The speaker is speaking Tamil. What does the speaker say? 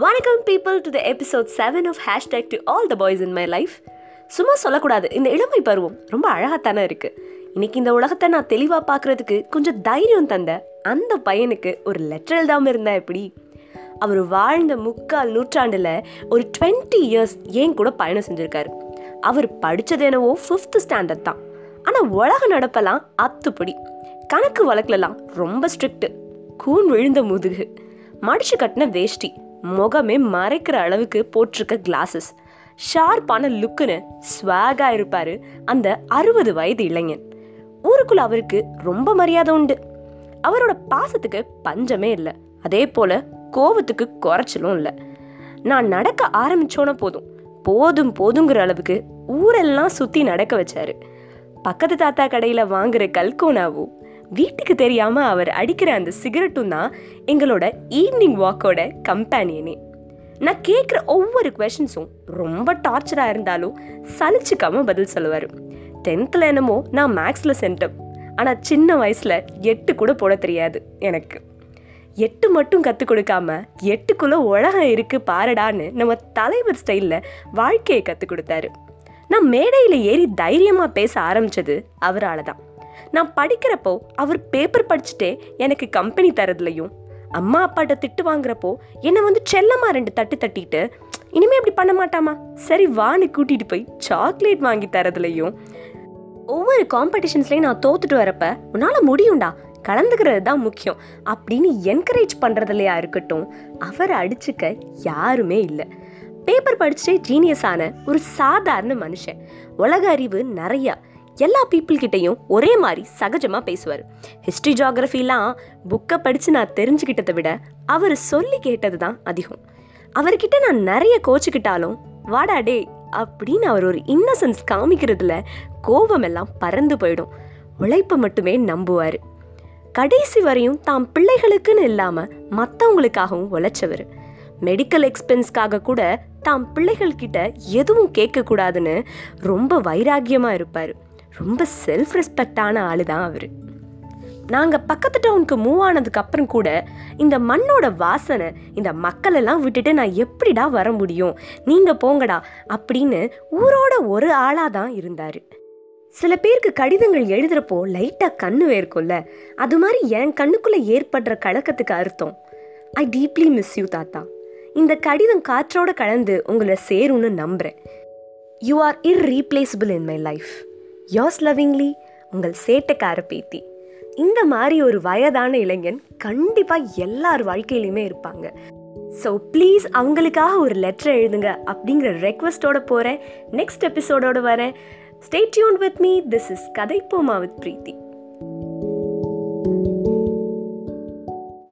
வணக்கம் people to the episode seven of hashtag to all the boys in my life சும்மா சொல்லக்கூடாது இந்த இளமை பருவம் ரொம்ப அழகாத்தானே இருக்குது இன்னைக்கு இந்த உலகத்தை நான் தெளிவாக பார்க்குறதுக்கு கொஞ்சம் தைரியம் தந்த அந்த பையனுக்கு ஒரு லெட்டர் எழுதாமல் இருந்தா எப்படி? அவர் வாழ்ந்த முக்கால் நூற்றாண்டில் ஒரு டுவெண்ட்டி இயர்ஸ் ஏன் கூட பயணம் செஞ்சுருக்காரு. அவர் படித்தது என்னவோ ஃபிஃப்த்து ஸ்டாண்டர்ட் தான். ஆனால் உலக நடப்பெல்லாம் அத்துப்படி. கணக்கு வழக்குலலாம் ரொம்ப ஸ்ட்ரிக்ட்டு கூன் விழுந்த முதுகு. மடிச்சு கட்டின வேஷ்டி. முகமே மறைக்கிற அளவுக்கு போட்டிருக்க கிளாஸஸ் ஷார்ப்பான லுக்குன்னு ஸ்வாகாக இருப்பார் அந்த அறுபது வயது இளைஞன். ஊருக்குள்ள அவருக்கு ரொம்ப மரியாதை உண்டு. அவரோட பாசத்துக்கு பஞ்சமே இல்லை. அதே போல கோவத்துக்கு குறைச்சலும் இல்லை. நான் நடக்க ஆரம்பிச்சோன்னே போதும் போதும் போதுங்கிற அளவுக்கு ஊரெல்லாம் சுற்றி நடக்க வச்சாரு. பக்கத்து தாத்தா கடையில் வாங்குற கல்கோனாவும் வீட்டுக்கு தெரியாம அவர் அடிக்கிற அந்த சிகரெட்டும் தான் எங்களோட ஈவினிங் வாக்கோட கம்பேனியனே நான் கேட்குற ஒவ்வொரு கொஷின்ஸும் ரொம்ப டார்ச்சராக இருந்தாலும் சலிச்சுக்காம பதில் சொல்லுவார். டென்த்தில் என்னமோ நான் மேக்ஸில் சென்டம் ஆனால் சின்ன வயசில் எட்டு கூட போட தெரியாது எனக்கு. எட்டு மட்டும் கற்றுக் கொடுக்காம எட்டுக்குள்ளே உலகம் இருக்கு பாரடான்னு நம்ம தலைவர் ஸ்டைலில் வாழ்க்கையை கற்றுக் கொடுத்தாரு. நான் மேடையில் ஏறி தைரியமாக பேச ஆரம்பிச்சது அவரால் தான். நான் படிக்கிறப்போ அவர் பேப்பர் படிச்சுட்டே எனக்கு கம்பெனி தரதுலையும் அம்மா அப்பாட்ட திட்டு வாங்குறப்போ என்னை வந்து செல்லமா ரெண்டு தட்டு தட்டிட்டு இனிமே இப்படி பண்ண மாட்டாமா? சரி வான்னு கூட்டிட்டு போய் சாக்லேட் வாங்கி தரதுலையும் ஒவ்வொரு காம்படிஷன்ஸ்லையும் நான் தோத்துட்டு வரப்ப உன்னால் முடியும்டா கலந்துக்கிறது தான் முக்கியம் அப்படின்னு என்கரேஜ் பண்ணுறதுலையா இருக்கட்டும் அவரை அடிச்சுக்க யாருமே இல்லை. பேப்பர் படிச்சுட்டே ஜீனியஸ் ஆன ஒரு சாதாரண மனுஷன். உலக அறிவு நிறையா. எல்லா பீப்புள் கிட்டேயும் ஒரே மாதிரி சகஜமாக பேசுவார். ஹிஸ்ட்ரி ஜாகிரஃபிலாம் புக்கை படித்து நான் தெரிஞ்சுக்கிட்டதை விட அவர் சொல்லி கேட்டது தான் அதிகம். அவர்கிட்ட நான் நிறைய கோச்சிக்கிட்டாலும் வாடா டே அப்படின்னு அவர் ஒரு இன்னசென்ஸ் காமிக்கிறதுல கோபம் எல்லாம் பறந்து போயிடும். உழைப்பை மட்டுமே நம்புவார். கடைசி வரையும் தாம் பிள்ளைகளுக்குன்னு இல்லாமல் மற்றவங்களுக்காகவும் உழைச்சவர். மெடிக்கல் எக்ஸ்பென்ஸ்க்காக கூட தாம் பிள்ளைகள்கிட்ட எதுவும் கேட்கக்கூடாதுன்னு ரொம்ப வைராக்கியமாக இருப்பார். ரொம்ப செல்ஃப் ரெஸ்பெக்டான ஆள் தான் அவர். நாங்கள் பக்கத்து டவுனுக்கு மூவ் ஆனதுக்கு அப்புறம் கூட இந்த மண்ணோட வாசனை இந்த மக்களெல்லாம் விட்டுட்டு நான் எப்படிடா வர முடியும்? நீங்கள் போங்கடா அப்படின்னு ஊரோட ஒரு ஆளாக தான் இருந்தார். சில பேருக்கு கடிதங்கள் எழுதுறப்போ லைட்டாக கண்ணு வேர்க்கும்ல அது மாதிரி என் கண்ணுக்குள்ளே ஏற்படுற கலக்கத்துக்கு அர்த்தம். ஐ டீப்லி மிஸ் யூ தாத்தா. இந்த கடிதம் காற்றோட கலந்து உங்களை சேரும்னு நம்புகிறேன் you are irreplaceable in my life yours lovingly உங்கள் சேட்டைக்கார பேத்தி. இந்த மாதிரி ஒரு வயதான இளைஞன் கண்டிப்பாக எல்லார் வாழ்க்கையிலையுமே இருப்பாங்க. ஸோ ப்ளீஸ் அவங்களுக்காக ஒரு லெட்டர் எழுதுங்க அப்படிங்கிற ரெக்வஸ்டோட போகிறேன் நெக்ஸ்ட் எபிசோடோடு வரேன். Stay tuned with me this is Kadhai Poma with Preethi